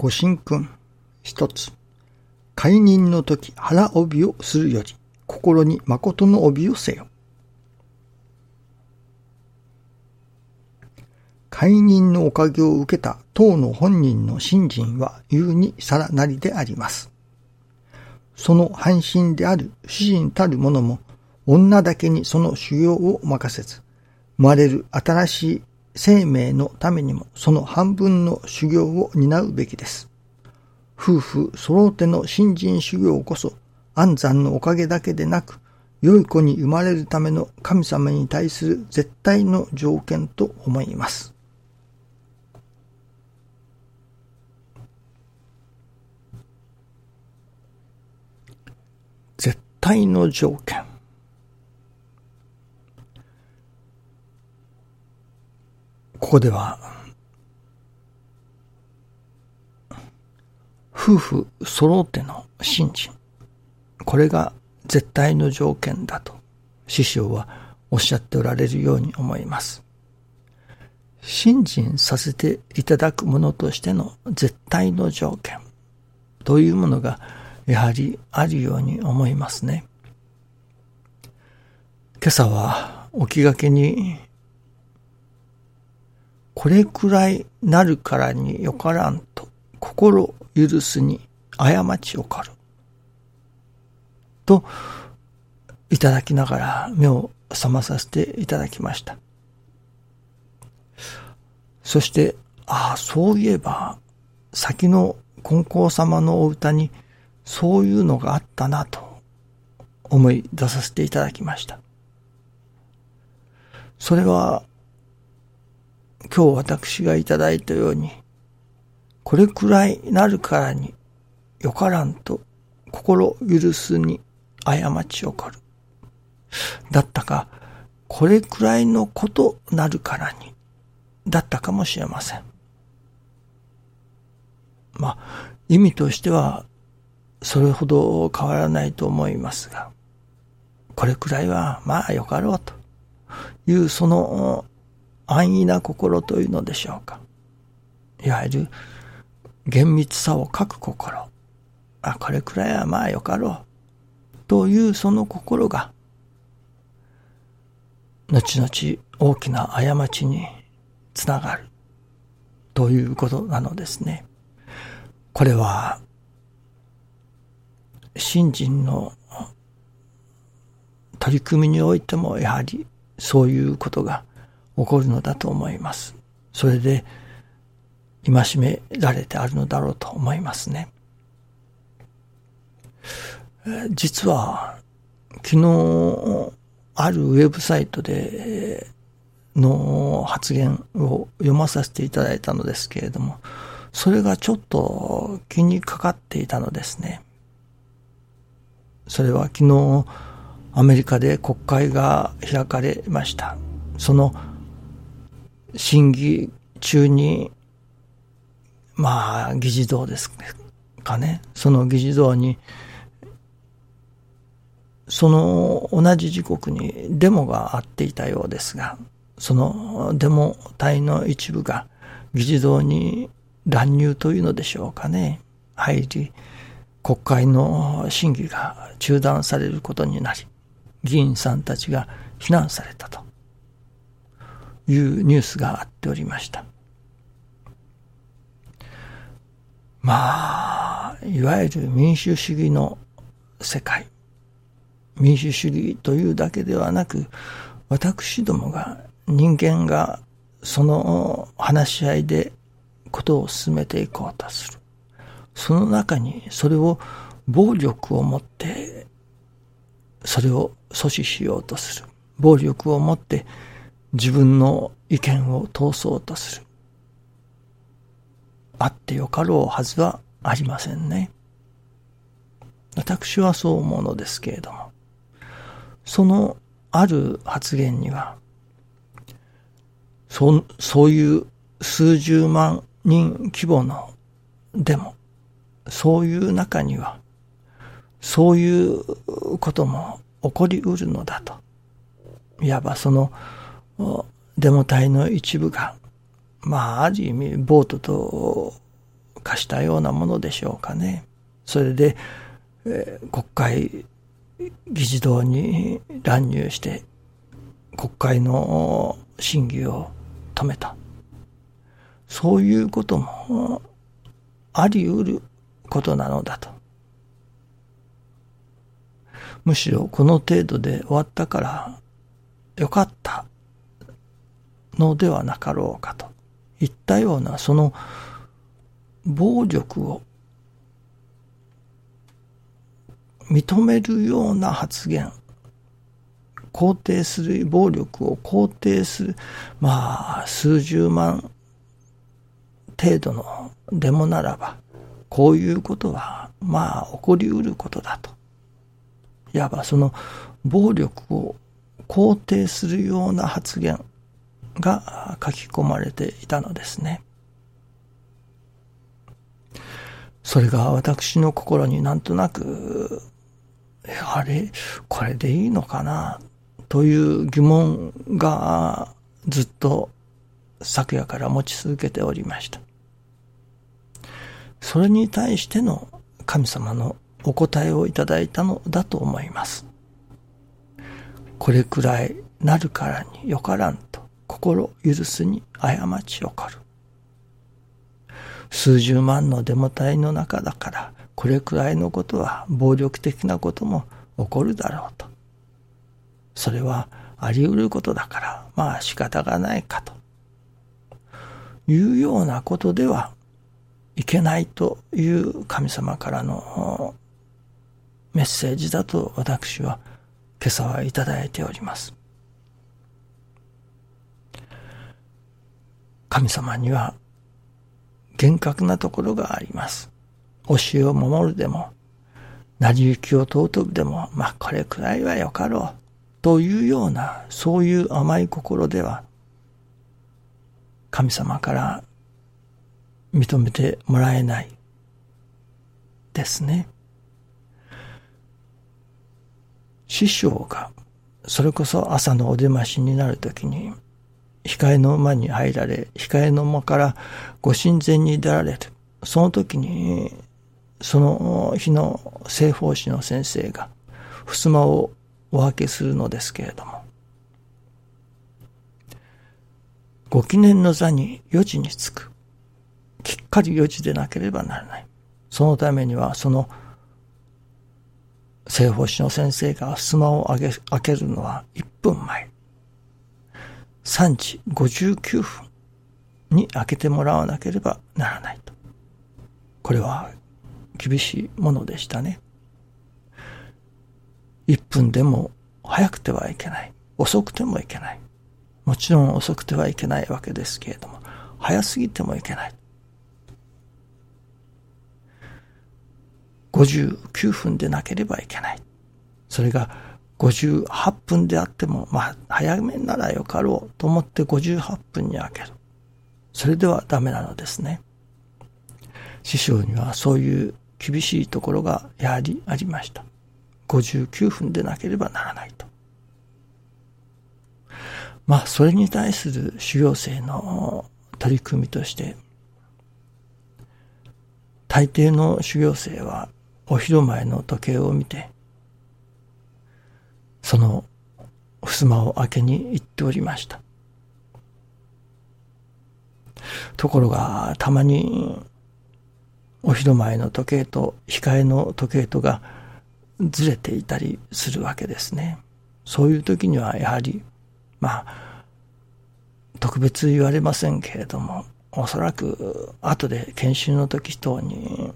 ご神君。一つ。解任の時腹帯をするより、心に誠の帯をせよ。解任のおかげを受けた当の本人の信心は優にさらなりであります。その半身である主人たる者も、女だけにその修行を任せず、生まれる新しい生命のためにもその半分の修行を担うべきです。夫婦揃うての新人修行こそ安産のおかげだけでなく、良い子に生まれるための神様に対する絶対の条件と思います。絶対の条件。ここでは、夫婦揃っての信心。これが絶対の条件だと師匠はおっしゃっておられるように思います。信心させていただくものとしての絶対の条件というものがやはりあるように思いますね。今朝は起きがけにこれくらいなるからによからんと心許すに過ちをかる。と、いただきながら目を覚まさせていただきました。そして、ああ、そういえば、先の金光様のお歌にそういうのがあったなと思い出させていただきました。それは今日私がいただいたように、これくらいなるからによからんと心許すに過ち起こる。だったか、これくらいのことなるからに、だったかもしれません。まあ、意味としては、それほど変わらないと思いますが、これくらいはまあよかろうというその安易な心というのでしょうか。いわゆる厳密さを欠く心。あ、これくらいはまあよかろう。というその心が、後々大きな過ちにつながる。ということなのですね。これは、信心の取り組みにおいてもやはりそういうことが起こるのだと思います。それで、戒められてあるのだろうと思いますね。実は、昨日、あるウェブサイトでの発言を読まさせていただいたのですけれども、それがちょっと気にかかっていたのですね。それは昨日、アメリカで国会が開かれました。その審議中に、まあ、議事堂ですかね。その議事堂に、その同じ時刻にデモがあっていたようですが、そのデモ隊の一部が議事堂に乱入というのでしょうかね。入り、国会の審議が中断されることになり、議員さんたちが非難されたと。いうニュースがあっておりました。まあ、いわゆる民主主義の世界。民主主義というだけではなく、私どもが、人間がその話し合いでことを進めていこうとする。その中にそれを暴力を持って、それを阻止しようとする。暴力を持って自分の意見を通そうとする。あってよかろうはずはありませんね。私はそう思うのですけれども、そのある発言には、そそういう数十万人規模のでも、そういう中には、そういうことも起こりうるのだと。いわばそのデモ隊の一部が、まあ、ある意味、ボートと貸したようなものでしょうかね。それで、えー、国会議事堂に乱入して国会の審議を止めた。そういうこともあり得ることなのだと。むしろこの程度で終わったからよかったのではなかろうかと。いったようなその暴力を認めるような発言肯定する暴力を肯定するまあ数十万程度のデモならばこういうことはまあ起こりうることだと。いわばその暴力を肯定するような発言が書き込まれていたのですね。それが私の心になんとなく、あれ、これでいいのかな、という疑問がずっと昨夜から持ち続けておりました。それに対しての神様のお答えをいただいたのだと思います。これくらいなるからによからんと心許すに過ち起こる。数十万のデモ隊の中だからこれくらいのことは暴力的なことも起こるだろうと。それはあり得ることだからまあ仕方がないかというようなことではいけないという神様からのメッセージだと私は今朝はいただいております。神様には厳格なところがあります。教えを守るでも、成り行きを尊ぶでも、まあこれくらいはよかろう。というような、そういう甘い心では、神様から認めてもらえないですね。師匠が、それこそ朝のお出ましになるときに、控えの間に入られ、控えの間からご神前に出られる。その時に、その日の西方師の先生が、襖をお分けするのですけれども、ご記念の座に4時につく。きっかり4時でなければならない。そのためには、その西方師の先生が襖を開けるのは1分前。3時59分に開けてもらわなければならないと。これは厳しいものでしたね。1分でも早くてはいけない。遅くてもいけない。もちろん遅くてはいけないわけですけれども、早すぎてもいけない。59分でなければいけない。それが58分であっても、まあ、早めならよかろうと思って58分に開ける。それではダメなのですね。師匠にはそういう厳しいところがやはりありました。59分でなければならないと。まあ、それに対する修行生の取り組みとして、大抵の修行生はお昼前の時計を見て、その襖を開けに行っておりました。ところが、たまに、お昼前の時計と控えの時計とがずれていたりするわけですね。そういう時にはやはり、まあ、特別言われませんけれども、おそらく後で研修の時等に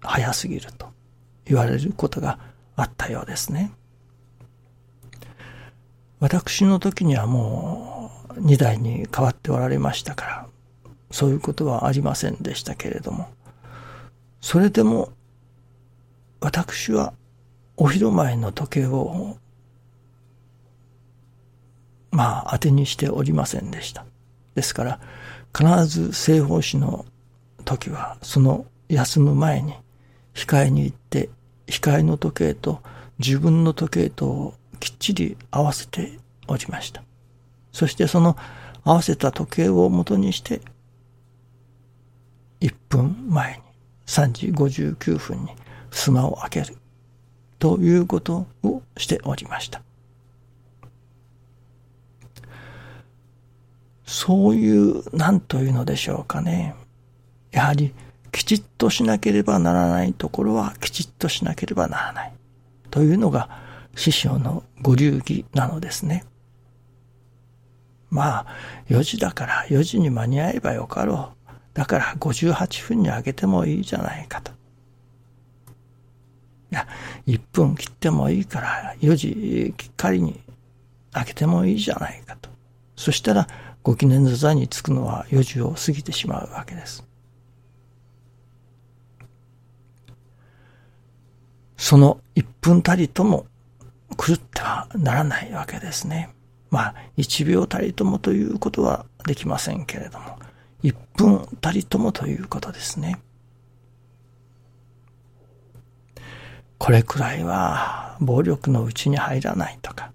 早すぎると言われることがあったようですね。私の時にはもう2代に変わっておられましたから、そういうことはありませんでしたけれども、それでも私はお昼前の時計をまあ当てにしておりませんでした。ですから必ず西方史の時はその休む前に控えに行って、控えの時計と自分の時計ときっちり合わせておりました。そしてその合わせた時計を元にして、1分前に3時59分に襖を開けるということをしておりました。そういう、何というのでしょうかね。やはり、きちっとしなければならないところはきちっとしなければならない。というのが師匠のご流儀なのですね。まあ、4時だから4時に間に合えばよかろう。だから58分に上げてもいいじゃないかと。いや、1分切ってもいいから4時きっかりに上げてもいいじゃないかと。そしたらご記念の座に着くのは4時を過ぎてしまうわけです。その1分たりとも狂ってはならないわけですね。まあ、1秒たりともということはできませんけれども、1分たりともということですね。これくらいは暴力のうちに入らないとか、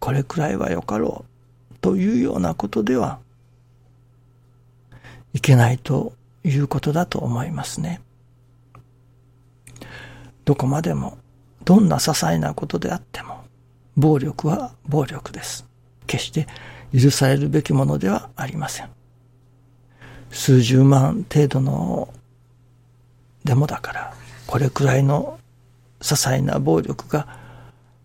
これくらいはよかろうというようなことではいけないということだと思いますね。どこまでも、どんな些細なことであっても、暴力は暴力です。決して許されるべきものではありません。数十万程度のでもだから、これくらいの些細な暴力が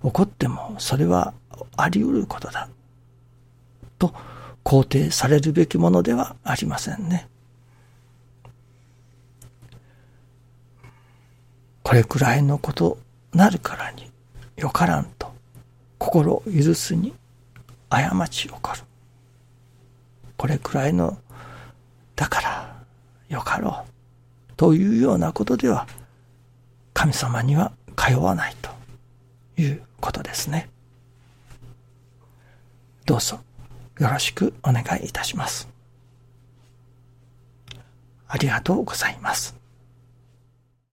起こっても、それはあり得ることだ。と肯定されるべきものではありませんね。これくらいのことなるからによからんと心を許すに過ち起こる。これくらいのだからよかろうというようなことでは神様には通わないということですね。どうぞよろしくお願いいたします。ありがとうございます。